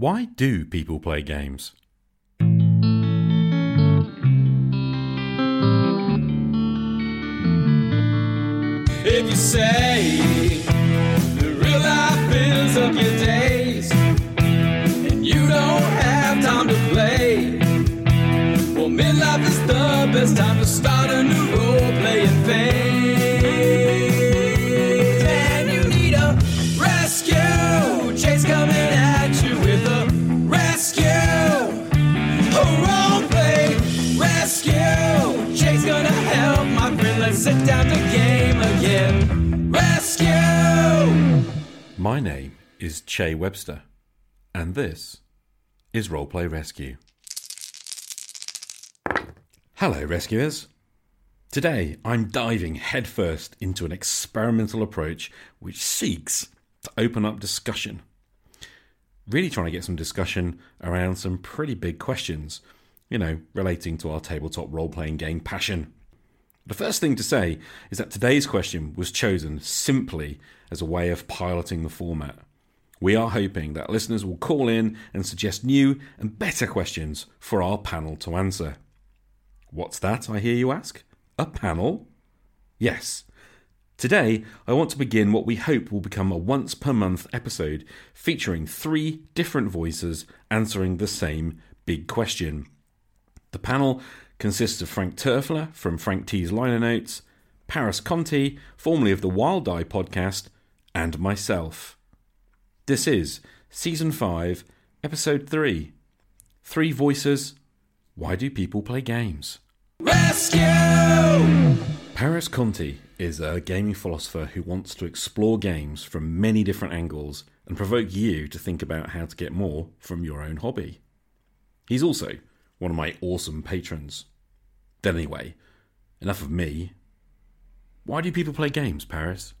Why do people play games? If you say My name is Che Webster, and this is Roleplay Rescue. Hello, rescuers. Today, I'm diving headfirst into an experimental approach which seeks to open up discussion. Really trying to get some discussion around some pretty big questions, you know, relating to our tabletop role playing game passion. The first thing to say is that today's question was chosen simply as a way of piloting the format. We are hoping that listeners will call in and suggest new and better questions for our panel to answer. What's that, I hear you ask? A panel? Yes. Today, I want to begin what we hope will become a once per month episode featuring three different voices answering the same big question. The panel consists of Frank Turfler from Frank T's Liner Notes, Paris Conte, formerly of the Wild Die podcast, and myself. This is Season 5, Episode 3 Three Voices Why Do People Play Games? Rescue. Paris Conte is a gaming philosopher who wants to explore games from many different angles and provoke you to think about how to get more from your own hobby. He's also one of my awesome patrons. Then, anyway, enough of me. Why do people play games, Paris?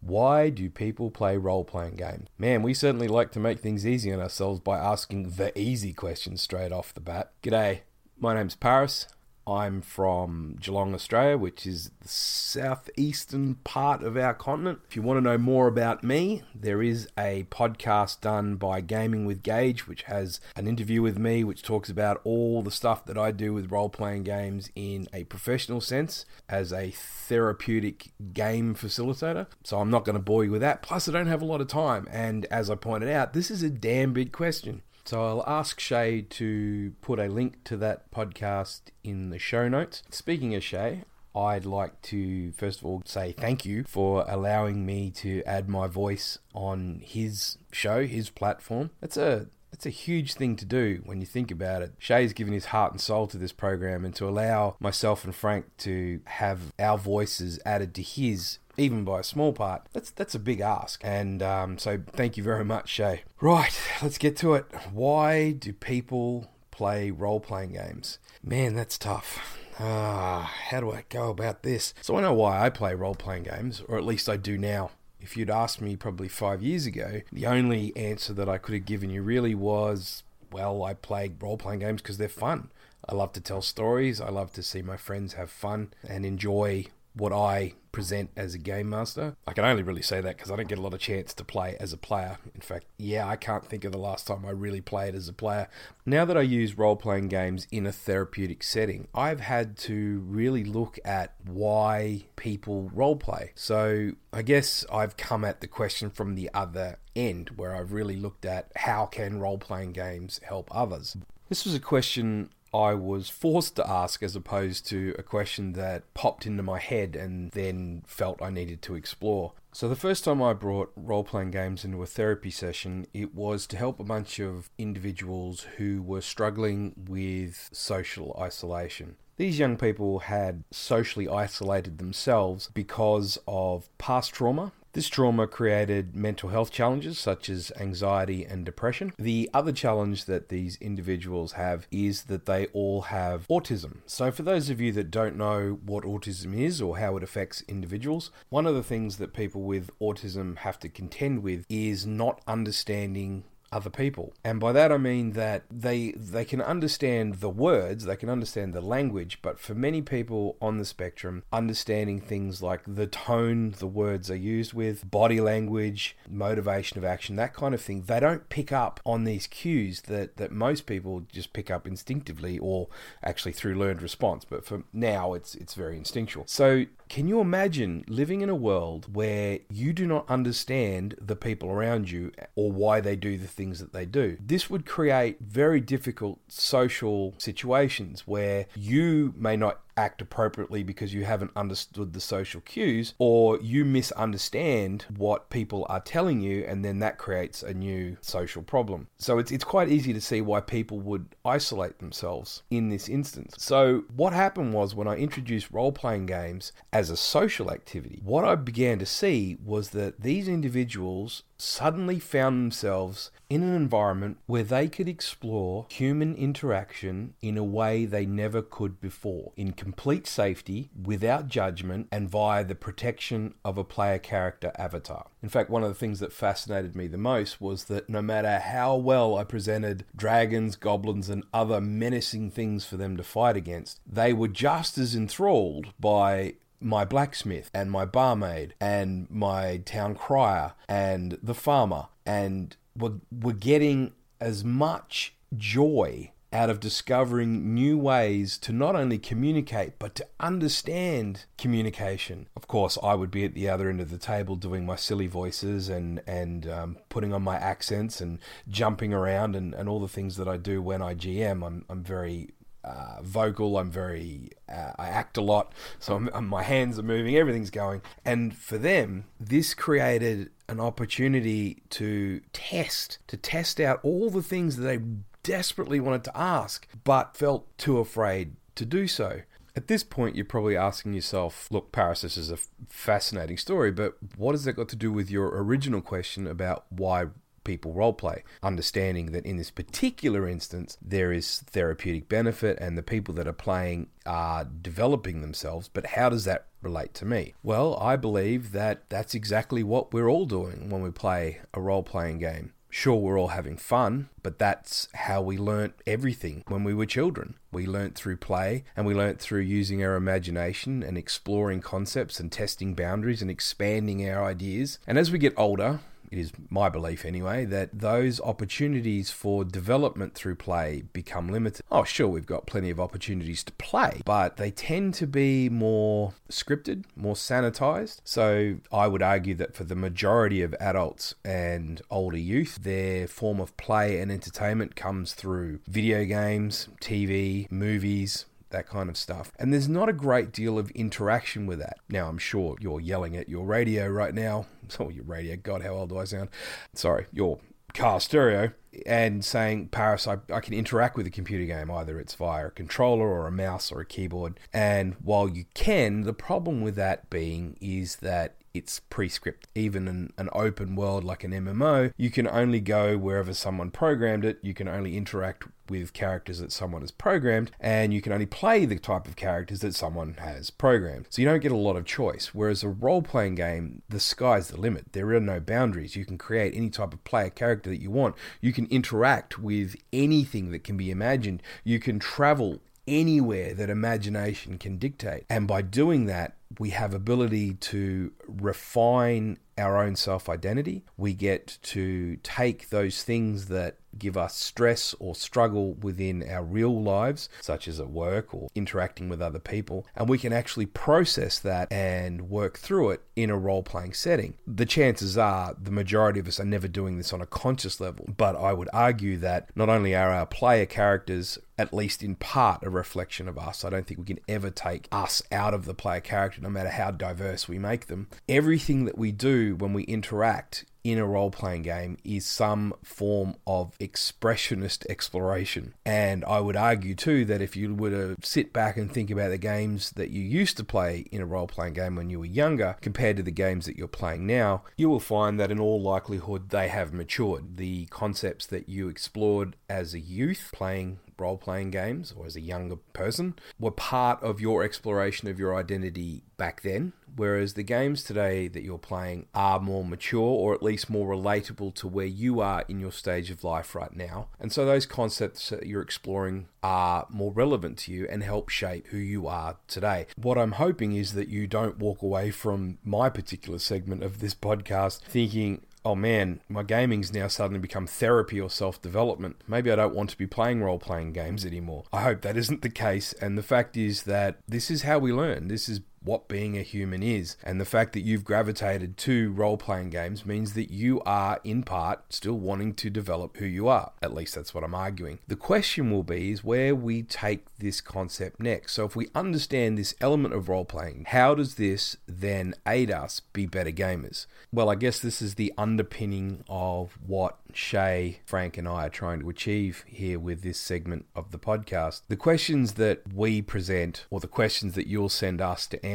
Why do people play role playing games? Man, we certainly like to make things easy on ourselves by asking the easy questions straight off the bat. G'day, my name's Paris. I'm from Geelong, Australia, which is the southeastern part of our continent. If you want to know more about me, there is a podcast done by Gaming with Gage, which has an interview with me, which talks about all the stuff that I do with role playing games in a professional sense as a therapeutic game facilitator. So I'm not going to bore you with that. Plus, I don't have a lot of time. And as I pointed out, this is a damn big question. So I'll ask Che to put a link to that podcast in the show notes. Speaking of Che, I'd like to first of all say thank you for allowing me to add my voice on his show, his platform. That's a that's a huge thing to do when you think about it. Che's given his heart and soul to this program, and to allow myself and Frank to have our voices added to his even by a small part, that's that's a big ask. And um, so, thank you very much, Che. Right, let's get to it. Why do people play role playing games? Man, that's tough. Ah, how do I go about this? So I know why I play role playing games, or at least I do now. If you'd asked me probably five years ago, the only answer that I could have given you really was, well, I play role playing games because they're fun. I love to tell stories. I love to see my friends have fun and enjoy what I present as a game master. I can only really say that because I don't get a lot of chance to play as a player. In fact, yeah, I can't think of the last time I really played as a player. Now that I use role playing games in a therapeutic setting, I've had to really look at why people role play. So I guess I've come at the question from the other end where I've really looked at how can role playing games help others. This was a question I was forced to ask as opposed to a question that popped into my head and then felt I needed to explore. So, the first time I brought role playing games into a therapy session, it was to help a bunch of individuals who were struggling with social isolation. These young people had socially isolated themselves because of past trauma this trauma created mental health challenges such as anxiety and depression. The other challenge that these individuals have is that they all have autism. So, for those of you that don't know what autism is or how it affects individuals, one of the things that people with autism have to contend with is not understanding other people. And by that I mean that they they can understand the words, they can understand the language, but for many people on the spectrum, understanding things like the tone the words are used with, body language, motivation of action, that kind of thing, they don't pick up on these cues that, that most people just pick up instinctively or actually through learned response. But for now it's it's very instinctual. So can you imagine living in a world where you do not understand the people around you or why they do the things that they do? This would create very difficult social situations where you may not act appropriately because you haven't understood the social cues or you misunderstand what people are telling you and then that creates a new social problem. So it's it's quite easy to see why people would isolate themselves in this instance. So what happened was when I introduced role-playing games as a social activity, what I began to see was that these individuals suddenly found themselves in an environment where they could explore human interaction in a way they never could before, in complete safety, without judgment, and via the protection of a player character avatar. In fact, one of the things that fascinated me the most was that no matter how well I presented dragons, goblins, and other menacing things for them to fight against, they were just as enthralled by my blacksmith and my barmaid and my town crier and the farmer and we're, we're getting as much joy out of discovering new ways to not only communicate but to understand communication. Of course, I would be at the other end of the table doing my silly voices and and um, putting on my accents and jumping around and, and all the things that I do when I GM. I'm I'm very uh, vocal. I'm very, uh, I act a lot, so I'm, I'm, my hands are moving, everything's going. And for them, this created an opportunity to test, to test out all the things that they desperately wanted to ask, but felt too afraid to do so. At this point, you're probably asking yourself, look, Paris, this is a fascinating story, but what has that got to do with your original question about why people roleplay, understanding that in this particular instance, there is therapeutic benefit and the people that are playing are developing themselves. But how does that relate to me? Well, I believe that that's exactly what we're all doing when we play a role playing game. Sure, we're all having fun, but that's how we learnt everything when we were children. We learnt through play and we learnt through using our imagination and exploring concepts and testing boundaries and expanding our ideas. And as we get older, it is my belief anyway, that those opportunities for development through play become limited. Oh, sure, we've got plenty of opportunities to play, but they tend to be more scripted, more sanitized. So I would argue that for the majority of adults and older youth, their form of play and entertainment comes through video games, TV, movies, that kind of stuff. And there's not a great deal of interaction with that. Now, I'm sure you're yelling at your radio right now. Oh, your radio, God, how old do I sound? Sorry, your car stereo and saying, Paris, I, I can interact with a computer game. Either it's via a controller or a mouse or a keyboard. And while you can, the problem with that being is that it's pre-script. Even in an open world like an MMO, you can only go wherever someone programmed it. You can only interact with characters that someone has programmed, and you can only play the type of characters that someone has programmed. So you don't get a lot of choice. Whereas a role playing game, the sky's the limit. There are no boundaries. You can create any type of player character that you want. You can interact with anything that can be imagined. You can travel anywhere that imagination can dictate. And by doing that, we have ability to refine our own self identity. We get to take those things that give us stress or struggle within our real lives, such as at work or interacting with other people, and we can actually process that and work through it in a role playing setting. The chances are the majority of us are never doing this on a conscious level, but I would argue that not only are our player characters at least in part a reflection of us. I don't think we can ever take us out of the player character, no matter how diverse we make them. Everything that we do when we interact in a role playing game is some form of expressionist exploration. And I would argue too that if you were to sit back and think about the games that you used to play in a role playing game when you were younger compared to the games that you're playing now, you will find that in all likelihood they have matured. The concepts that you explored as a youth playing role playing games or as a younger person were part of your exploration of your identity back then, whereas the games today that you're playing are more mature or at least more relatable to where you are in your stage of life right now. And so those concepts that you're exploring are more relevant to you and help shape who you are today. What I'm hoping is that you don't walk away from my particular segment of this podcast thinking, oh man, my gaming's now suddenly become therapy or self development. Maybe I don't want to be playing role playing games anymore. I hope that isn't the case. And the fact is that this is how we learn. This is what being a human is. And the fact that you've gravitated to role playing games means that you are, in part, still wanting to develop who you are. At least that's what I'm arguing. The question will be is where we take this concept next. So if we understand this element of role playing, how does this then aid us be better gamers? Well, I guess this is the underpinning of what Che, Frank, and I are trying to achieve here with this segment of the podcast. The questions that we present, or the questions that you'll send us to answer,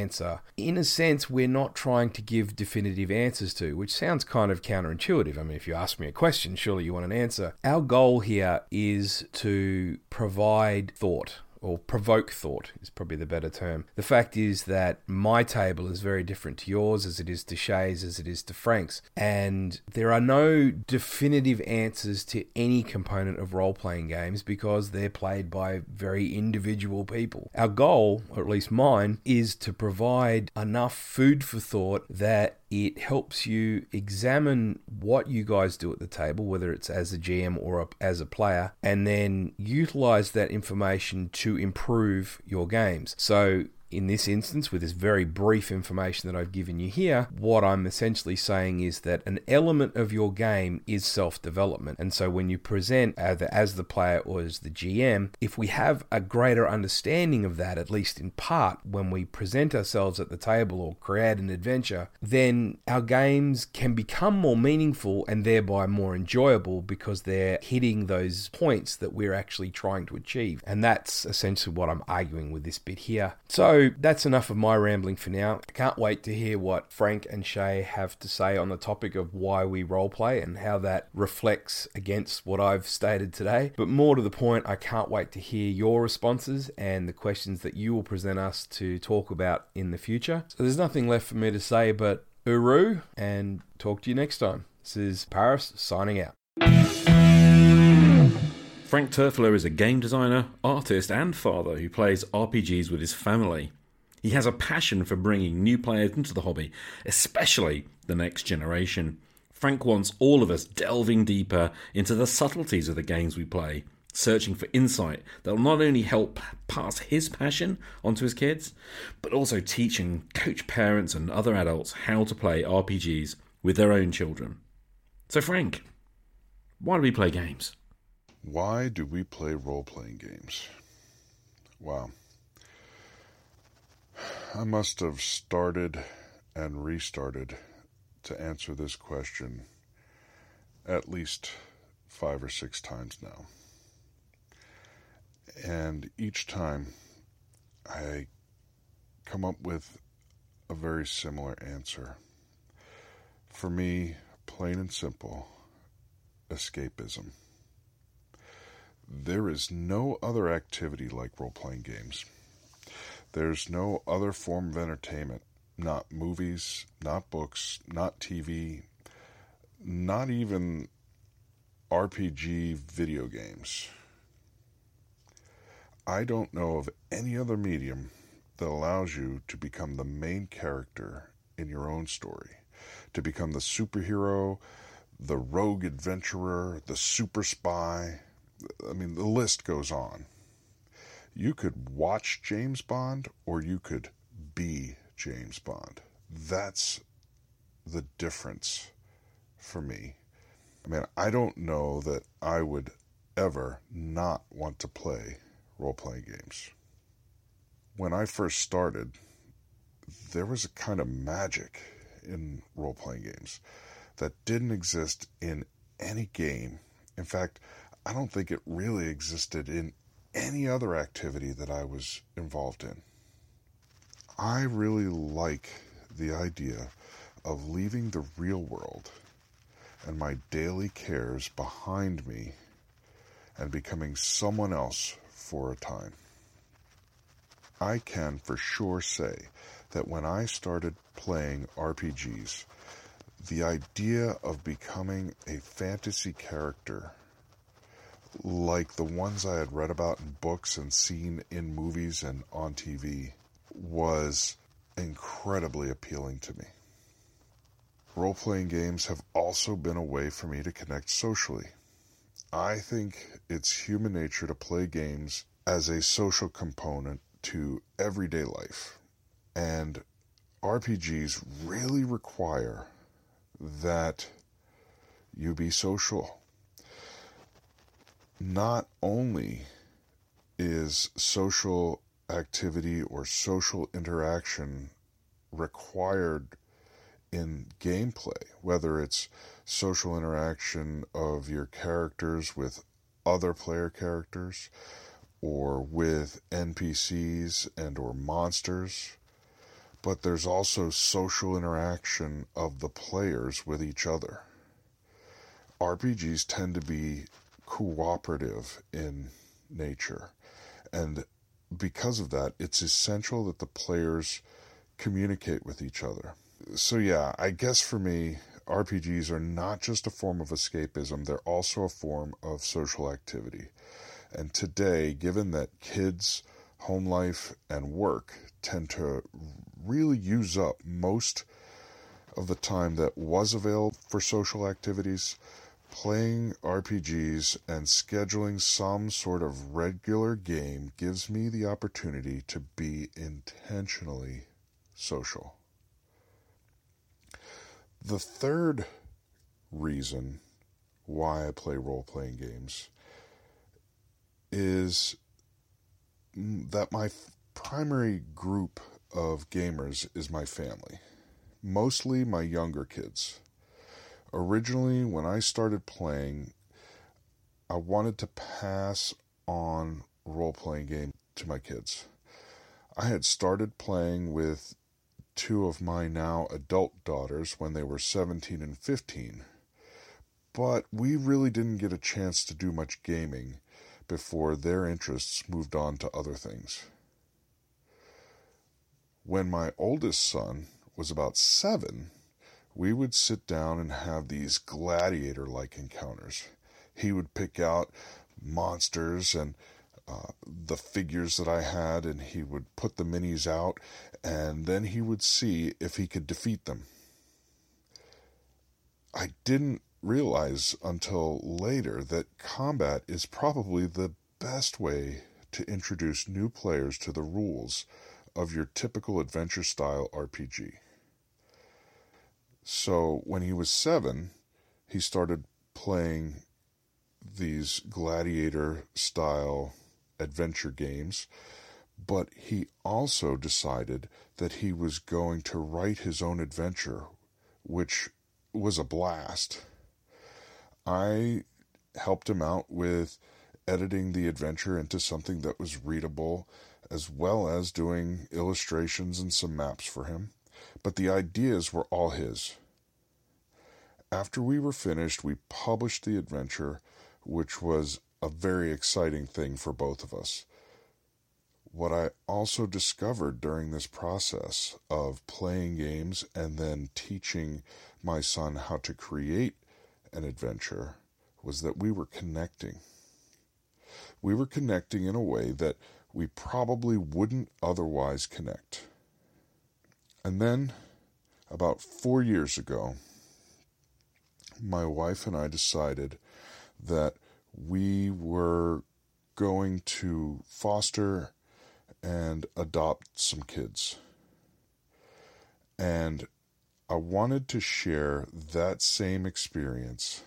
in a sense, we're not trying to give definitive answers to, which sounds kind of counterintuitive. I mean, if you ask me a question, surely you want an answer. Our goal here is to provide thought or provoke thought is probably the better term. The fact is that my table is very different to yours as it is to Che's, as it is to Frank's. And there are no definitive answers to any component of role playing games because they're played by very individual people. Our goal, or at least mine, is to provide enough food for thought that it helps you examine what you guys do at the table, whether it's as a GM or a, as a player, and then utilize that information to improve your games. So, in this instance, with this very brief information that I've given you here, what I'm essentially saying is that an element of your game is self development. And so when you present either as the player or as the GM, if we have a greater understanding of that, at least in part, when we present ourselves at the table or create an adventure, then our games can become more meaningful and thereby more enjoyable because they're hitting those points that we're actually trying to achieve. And that's essentially what I'm arguing with this bit here. So, that's enough of my rambling for now. I can't wait to hear what Frank and Che have to say on the topic of why we roleplay and how that reflects against what I've stated today. But more to the point, I can't wait to hear your responses and the questions that you will present us to talk about in the future. So there's nothing left for me to say but uru and talk to you next time. This is Paris signing out. Frank Turfler is a game designer, artist, and father who plays RPGs with his family. He has a passion for bringing new players into the hobby, especially the next generation. Frank wants all of us delving deeper into the subtleties of the games we play, searching for insight that will not only help pass his passion onto his kids, but also teach and coach parents and other adults how to play RPGs with their own children. So, Frank, why do we play games? Why do we play role playing games? Wow. I must have started and restarted to answer this question at least five or six times now. And each time I come up with a very similar answer. For me, plain and simple, escapism. There is no other activity like role playing games. There's no other form of entertainment, not movies, not books, not TV, not even RPG video games. I don't know of any other medium that allows you to become the main character in your own story, to become the superhero, the rogue adventurer, the super spy. I mean, the list goes on. You could watch James Bond or you could be James Bond. That's the difference for me. I mean, I don't know that I would ever not want to play role playing games. When I first started, there was a kind of magic in role playing games that didn't exist in any game. In fact, I don't think it really existed in any other activity that I was involved in. I really like the idea of leaving the real world and my daily cares behind me and becoming someone else for a time. I can for sure say that when I started playing RPGs, the idea of becoming a fantasy character like the ones I had read about in books and seen in movies and on TV was incredibly appealing to me. Role playing games have also been a way for me to connect socially. I think it's human nature to play games as a social component to everyday life. And RPGs really require that you be social. Not only is social activity or social interaction required in gameplay, whether it's social interaction of your characters with other player characters or with NPCs and or monsters, but there's also social interaction of the players with each other. RPGs tend to be cooperative in nature, and because of that, it's essential that the players communicate with each other. So, yeah, I guess for me, RPGs are not just a form of escapism, they're also a form of social activity. And today, given that kids, home life, and work tend to really use up most of the time that was available for social activities, playing RPGs and scheduling some sort of regular game gives me the opportunity to be intentionally social. The third reason why I play role playing games is that my primary group of gamers is my family, mostly my younger kids. Originally, when I started playing, I wanted to pass on role playing game to my kids. I had started playing with two of my now adult daughters when they were 17 and 15, but we really didn't get a chance to do much gaming before their interests moved on to other things. When my oldest son was about seven, we would sit down and have these gladiator like encounters. He would pick out monsters and uh, the figures that I had, and he would put the minis out, and then he would see if he could defeat them. I didn't realize until later that combat is probably the best way to introduce new players to the rules of your typical adventure style RPG. So when he was seven, he started playing these gladiator style adventure games, but he also decided that he was going to write his own adventure, which was a blast. I helped him out with editing the adventure into something that was readable, as well as doing illustrations and some maps for him. But the ideas were all his. After we were finished, we published the adventure, which was a very exciting thing for both of us. What I also discovered during this process of playing games and then teaching my son how to create an adventure was that we were connecting. We were connecting in a way that we probably wouldn't otherwise connect. And then, about four years ago, my wife and I decided that we were going to foster and adopt some kids. And I wanted to share that same experience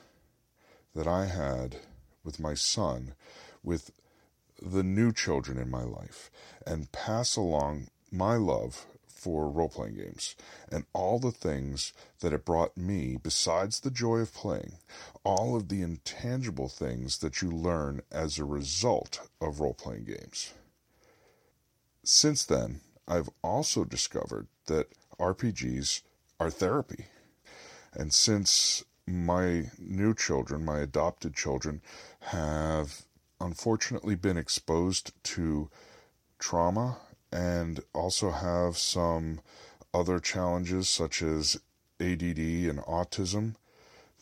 that I had with my son with the new children in my life and pass along my love for role playing games and all the things that it brought me besides the joy of playing, all of the intangible things that you learn as a result of role playing games. Since then, I've also discovered that RPGs are therapy. And since my new children, my adopted children, have unfortunately been exposed to trauma and also have some other challenges such as ADD and autism,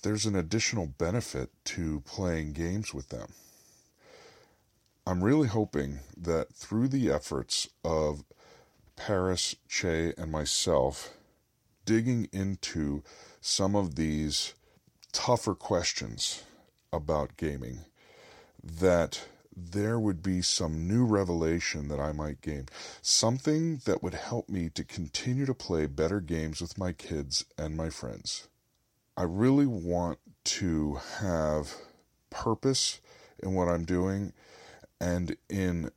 there's an additional benefit to playing games with them. I'm really hoping that through the efforts of Paris, Che, and myself, digging into some of these tougher questions about gaming, that there would be some new revelation that I might gain. Something that would help me to continue to play better games with my kids and my friends. I really want to have purpose in what I'm doing and in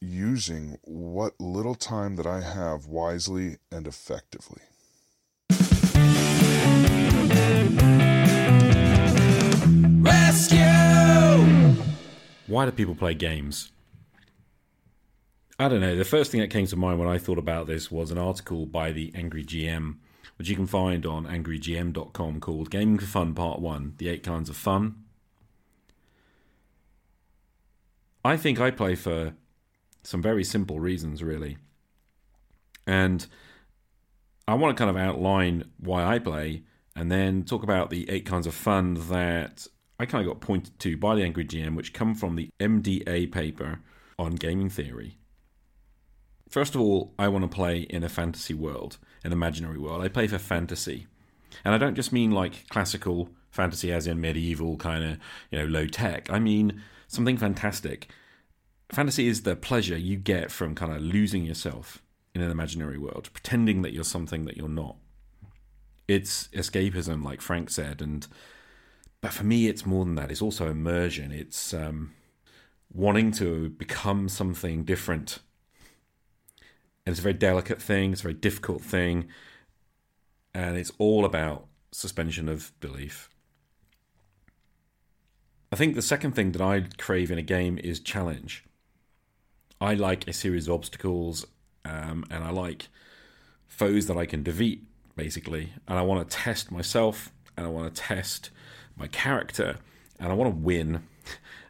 using what little time that I have wisely and effectively. Why do people play games? I don't know. The first thing that came to mind when I thought about this was an article by the Angry GM, which you can find on angrygm.com called Gaming for Fun Part 1 The Eight Kinds of Fun. I think I play for some very simple reasons, really. And I want to kind of outline why I play and then talk about the eight kinds of fun that I kind of got pointed to by the Angry GM, which come from the MDA paper on gaming theory. First of all, I want to play in a fantasy world, an imaginary world. I play for fantasy. And I don't just mean like classical fantasy as in medieval kind of, you know, low tech. I mean something fantastic. Fantasy is the pleasure you get from kind of losing yourself in an imaginary world, pretending that you're something that you're not. It's escapism, like Frank said, and but for me, it's more than that. It's also immersion. It's um, wanting to become something different, and it's a very delicate thing. It's a very difficult thing, and it's all about suspension of belief. I think the second thing that I crave in a game is challenge. I like a series of obstacles, um, and I like foes that I can defeat, basically. And I want to test myself, and I want to test my character, and I want to win.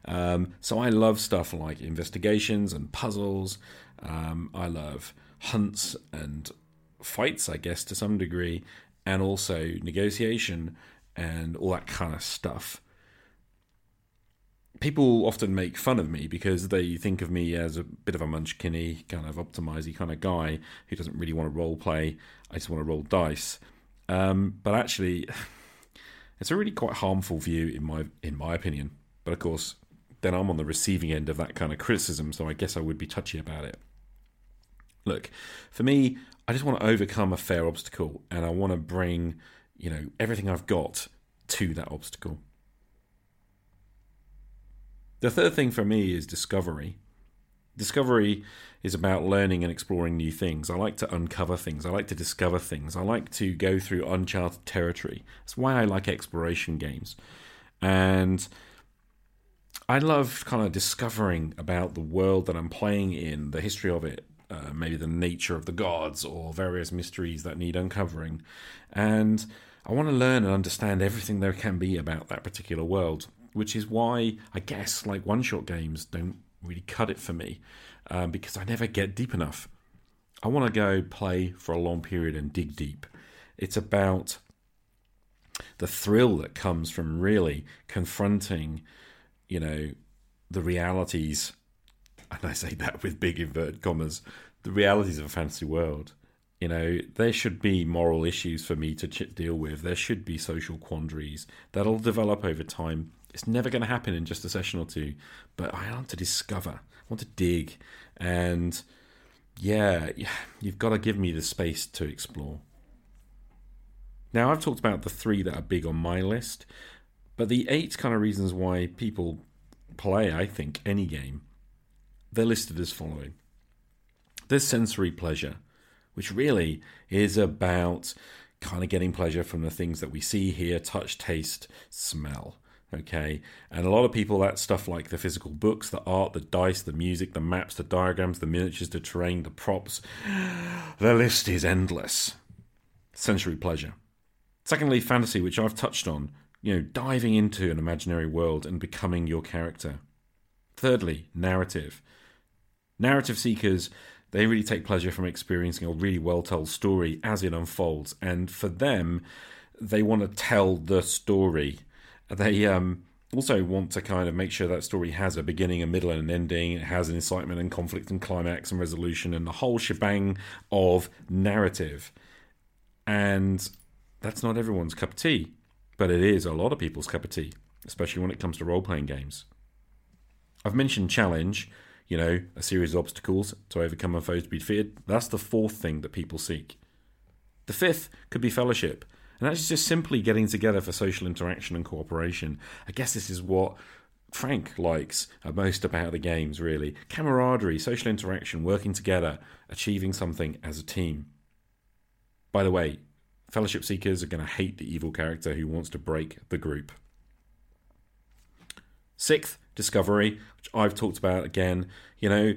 Um, so I love stuff like investigations and puzzles. Um, I love hunts and fights, I guess, to some degree, and also negotiation and all that kind of stuff people often make fun of me because they think of me as a bit of a munchkinny, kind of optimizy kind of guy who doesn't really want to role play. I just want to roll dice. Um, but actually, it's a really quite harmful view in my in my opinion. But of course, then I'm on the receiving end of that kind of criticism, so I guess I would be touchy about it. Look, for me, I just want to overcome a fair obstacle, and I want to bring, you know, everything I've got to that obstacle. The third thing for me is discovery. Discovery is about learning and exploring new things. I like to uncover things. I like to discover things. I like to go through uncharted territory. That's why I like exploration games. And I love kind of discovering about the world that I'm playing in, the history of it, uh, maybe the nature of the gods or various mysteries that need uncovering. And I want to learn and understand everything there can be about that particular world which is why I guess like one shot games don't really cut it for me um, because I never get deep enough. I want to go play for a long period and dig deep. It's about the thrill that comes from really confronting, you know, the realities, and I say that with big inverted commas, the realities of a fantasy world. You know, there should be moral issues for me to ch- deal with. There should be social quandaries that'll develop over time it's never going to happen in just a session or two, but I want to discover, I want to dig, and yeah, you've got to give me the space to explore. Now, I've talked about the three that are big on my list, but the eight kind of reasons why people play, I think, any game, they're listed as following. There's sensory pleasure, which really is about kind of getting pleasure from the things that we see, hear, touch, taste, smell okay and a lot of people that stuff like the physical books the art the dice the music the maps the diagrams the miniatures the terrain the props the list is endless sensory pleasure secondly fantasy which i've touched on you know diving into an imaginary world and becoming your character Thirdly, narrative. Narrative seekers, they really take pleasure from experiencing a really well told story as it unfolds. And for them, they want to tell the story. They um, also want to kind of make sure that story has a beginning, a middle, and an ending. It has an incitement and conflict and climax and resolution and the whole shebang of narrative. And that's not everyone's cup of tea, but it is a lot of people's cup of tea, especially when it comes to role playing games. I've mentioned challenge, you know, a series of obstacles to overcome a foe to be feared. That's the fourth thing that people seek. The fifth could be fellowship, and that's just simply getting together for social interaction and cooperation. I guess this is what Frank likes uh, most about the games, really camaraderie, social interaction, working together, achieving something as a team. By the way, Fellowship Seekers are going to hate the evil character who wants to break the group. Sixth, discovery, which I've talked about again. You know,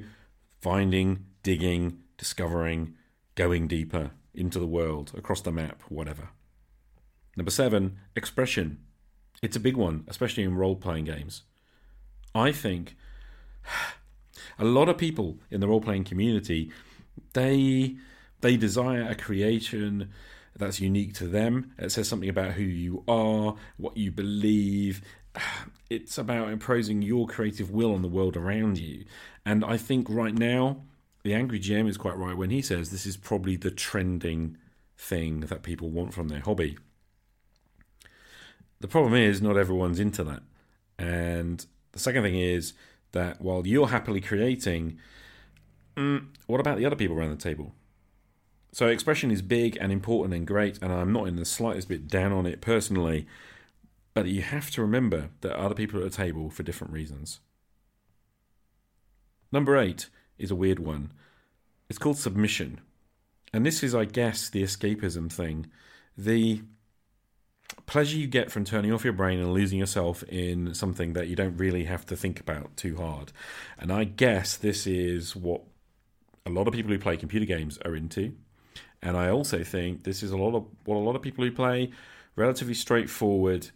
finding, digging, discovering, going deeper into the world, across the map, whatever. Number seven, expression. It's a big one, especially in role playing games. I think a lot of people in the role playing community they they desire a creation that's unique to them. It says something about who you are, what you believe. It's about imposing your creative will on the world around you. And I think right now, the Angry GM is quite right when he says this is probably the trending thing that people want from their hobby. The problem is, not everyone's into that. And the second thing is that while you're happily creating, mm, what about the other people around the table? So expression is big and important and great, and I'm not in the slightest bit down on it personally. But you have to remember that other people are at the table for different reasons. Number eight is a weird one. It's called submission. And this is, I guess, the escapism thing. The pleasure you get from turning off your brain and losing yourself in something that you don't really have to think about too hard. And I guess this is what a lot of people who play computer games are into. And I also think this is a lot of what a lot of people who play relatively straightforward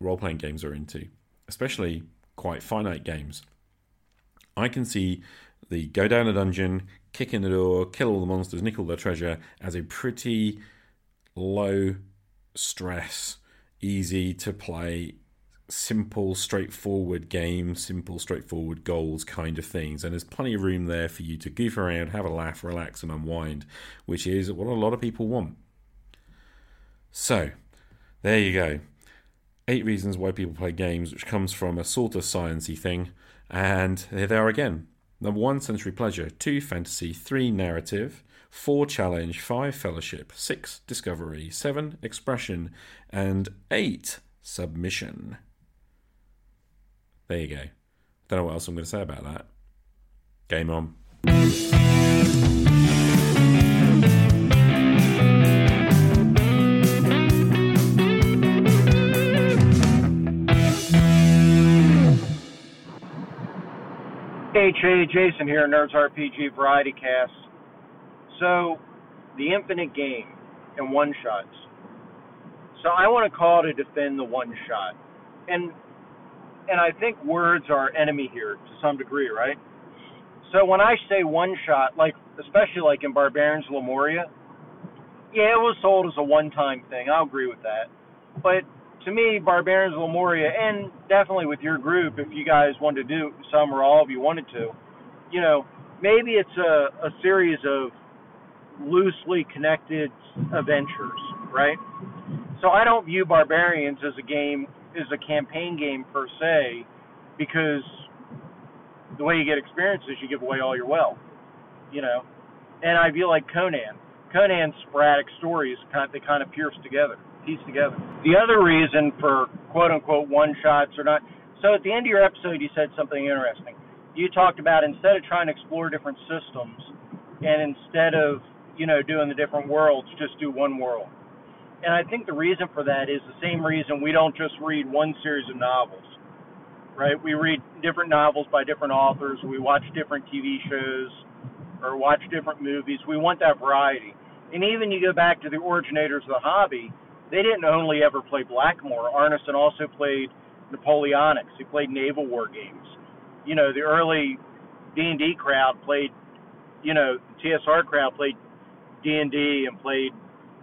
role playing games are into, especially quite finite games. I can see the go down a dungeon, kick in the door, kill all the monsters, nick all their treasure as a pretty low stress, easy to play, simple, straightforward game, simple, straightforward goals kind of things. And there's plenty of room there for you to goof around, have a laugh, relax, and unwind, which is what a lot of people want. So, there you go. Eight reasons why people play games, which comes from a sort of sciencey thing. And here they are again. Number one, sensory pleasure. Two, fantasy. Three, narrative. Four, challenge. Five, fellowship. Six, discovery. Seven, expression. And eight, submission. There you go. Don't know what else I'm going to say about that. Game on. Hey, Jay, Jason here, Nerds RPG Variety Cast. So, the infinite game and one shots. So I want to call to defend the one shot, and and I think words are enemy here to some degree, right? So when I say one shot, like especially like in Barbarians Lemuria, yeah, it was sold as a one-time thing. I'll agree with that, but to me, Barbarians Lemuria, and definitely with your group, if you guys wanted to do some or all of you wanted to, you know, maybe it's a, a series of loosely connected adventures, right? So I don't view Barbarians as a game, as a campaign game per se, because the way you get experience is you give away all your wealth, you know. And I feel like Conan. Conan's sporadic stories kind of, they kind of pierce together piece together. The other reason for quote unquote one shots or not so at the end of your episode you said something interesting. You talked about instead of trying to explore different systems and instead of, you know, doing the different worlds, just do one world. And I think the reason for that is the same reason we don't just read one series of novels. Right? We read different novels by different authors, we watch different TV shows or watch different movies. We want that variety. And even you go back to the originators of the hobby, they didn't only ever play Blackmoor. Arneson also played Napoleonics. He played naval war games. you know, the early D&D crowd played, you know, the TSR crowd played D&D and played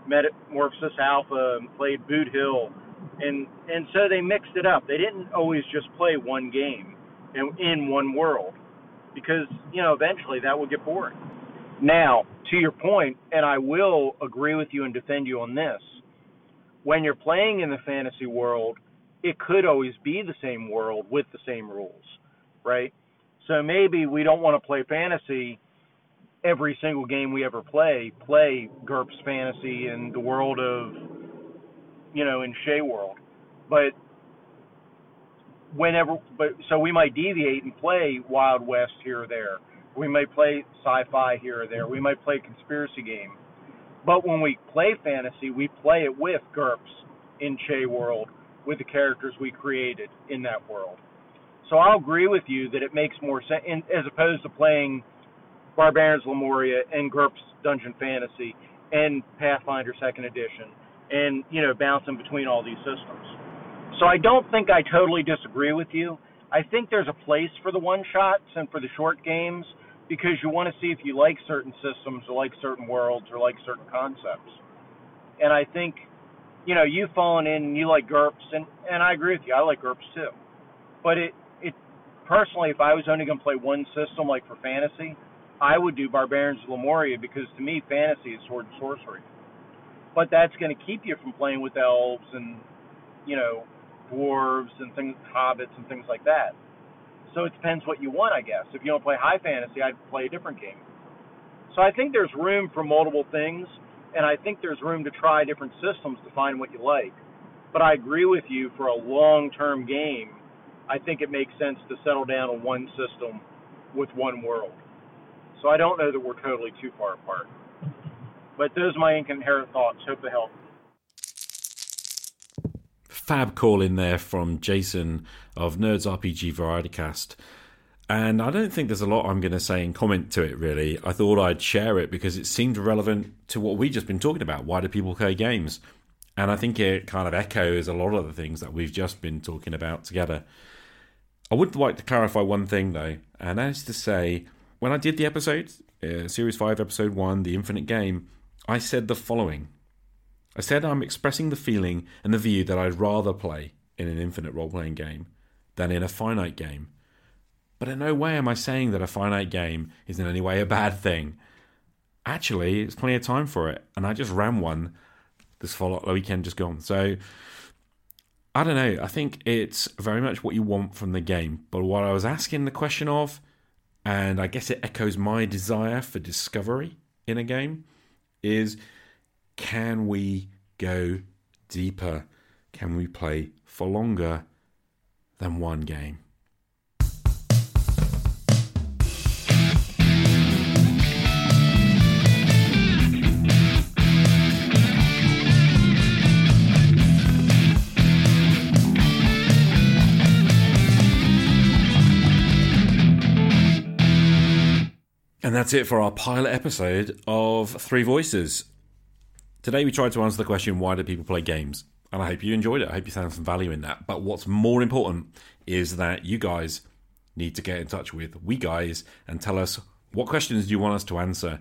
Metamorphosis Alpha and played Boot Hill, and and so they mixed it up. They didn't always just play one game in, in one world, because you know eventually that would get boring. Now, to your point, and I will agree with you and defend you on this. When you're playing in the fantasy world, it could always be the same world with the same rules, right? So maybe we don't want to play fantasy every single game we ever play, play GURPS Fantasy in the world of, you know, in Shea World. But whenever, but so we might deviate and play Wild West here or there. We may play sci-fi here or there. We might play conspiracy game. But when we play fantasy, we play it with GURPS in Shea World with the characters we created in that world. So I'll agree with you that it makes more sense as opposed to playing Barbarians Lemuria and GURPS Dungeon Fantasy and Pathfinder Second Edition, and you know bouncing between all these systems. So I don't think I totally disagree with you. I think there's a place for the one shots and for the short games because you want to see if you like certain systems or like certain worlds or like certain concepts. And I think, you know, you've fallen in and you like GURPS, and, and I agree with you. I like GURPS too. But it, it personally, if I was only going to play one system, like for fantasy, I would do Barbarians of Lemuria because to me, fantasy is sword and sorcery. But that's going to keep you from playing with elves and, you know, dwarves and things, hobbits and things like that. So it depends what you want, I guess. If you to play high fantasy, I'd play a different game. So I think there's room for multiple things, and I think there's room to try different systems to find what you like. But I agree with you for a long-term game. I think it makes sense to settle down on one system with one world. So I don't know that we're totally too far apart. But those are my incoherent thoughts. Hope they help. Fab call in there from Jason of Nerds RPG Variety Cast. And I don't think there's a lot I'm going to say in comment to it, really. I thought I'd share it because it seemed relevant to what we've just been talking about. Why do people play games? And I think it kind of echoes a lot of the things that we've just been talking about together. I would like to clarify one thing, though, and that is to say, when I did the episode, uh, Series 5, Episode 1, The Infinite Game, I said the following I said I'm expressing the feeling and the view that I'd rather play in an infinite role playing game than in a finite game. But in no way am I saying that a finite game is in any way a bad thing. Actually, it's plenty of time for it, and I just ran one this follow weekend just gone. So I don't know. I think it's very much what you want from the game. But what I was asking the question of, and I guess it echoes my desire for discovery in a game, is can we go deeper? Can we play for longer than one game? And that's it for our pilot episode of Three Voices. Today we tried to answer the question why do people play games? And I hope you enjoyed it. I hope you found some value in that. But what's more important is that you guys need to get in touch with we guys and tell us what questions do you want us to answer?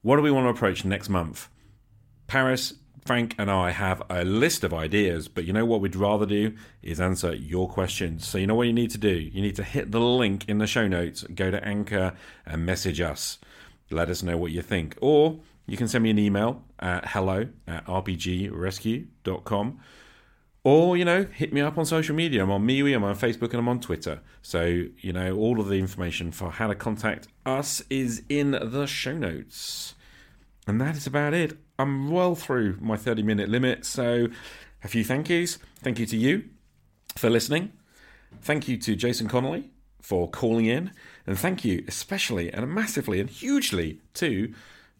What do we want to approach next month? Paris, Frank, and I have a list of ideas, but you know what we'd rather do is answer your questions. So, you know what you need to do? You need to hit the link in the show notes, go to Anchor, and message us. Let us know what you think. Or you can send me an email at hello at rpgrescue.com. Or, you know, hit me up on social media. I'm on MeWe, I'm on Facebook, and I'm on Twitter. So, you know, all of the information for how to contact us is in the show notes. And that is about it. I'm well through my 30 minute limit. So, a few thank yous. Thank you to you for listening. Thank you to Jason Connolly for calling in. And thank you especially and massively and hugely to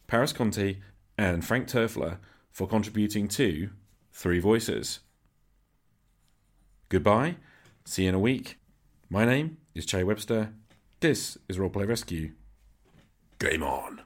Paris Conte and Frank Turfler for contributing to Three Voices. Goodbye. See you in a week. My name is Che Webster. This is Roleplay Rescue. Game on.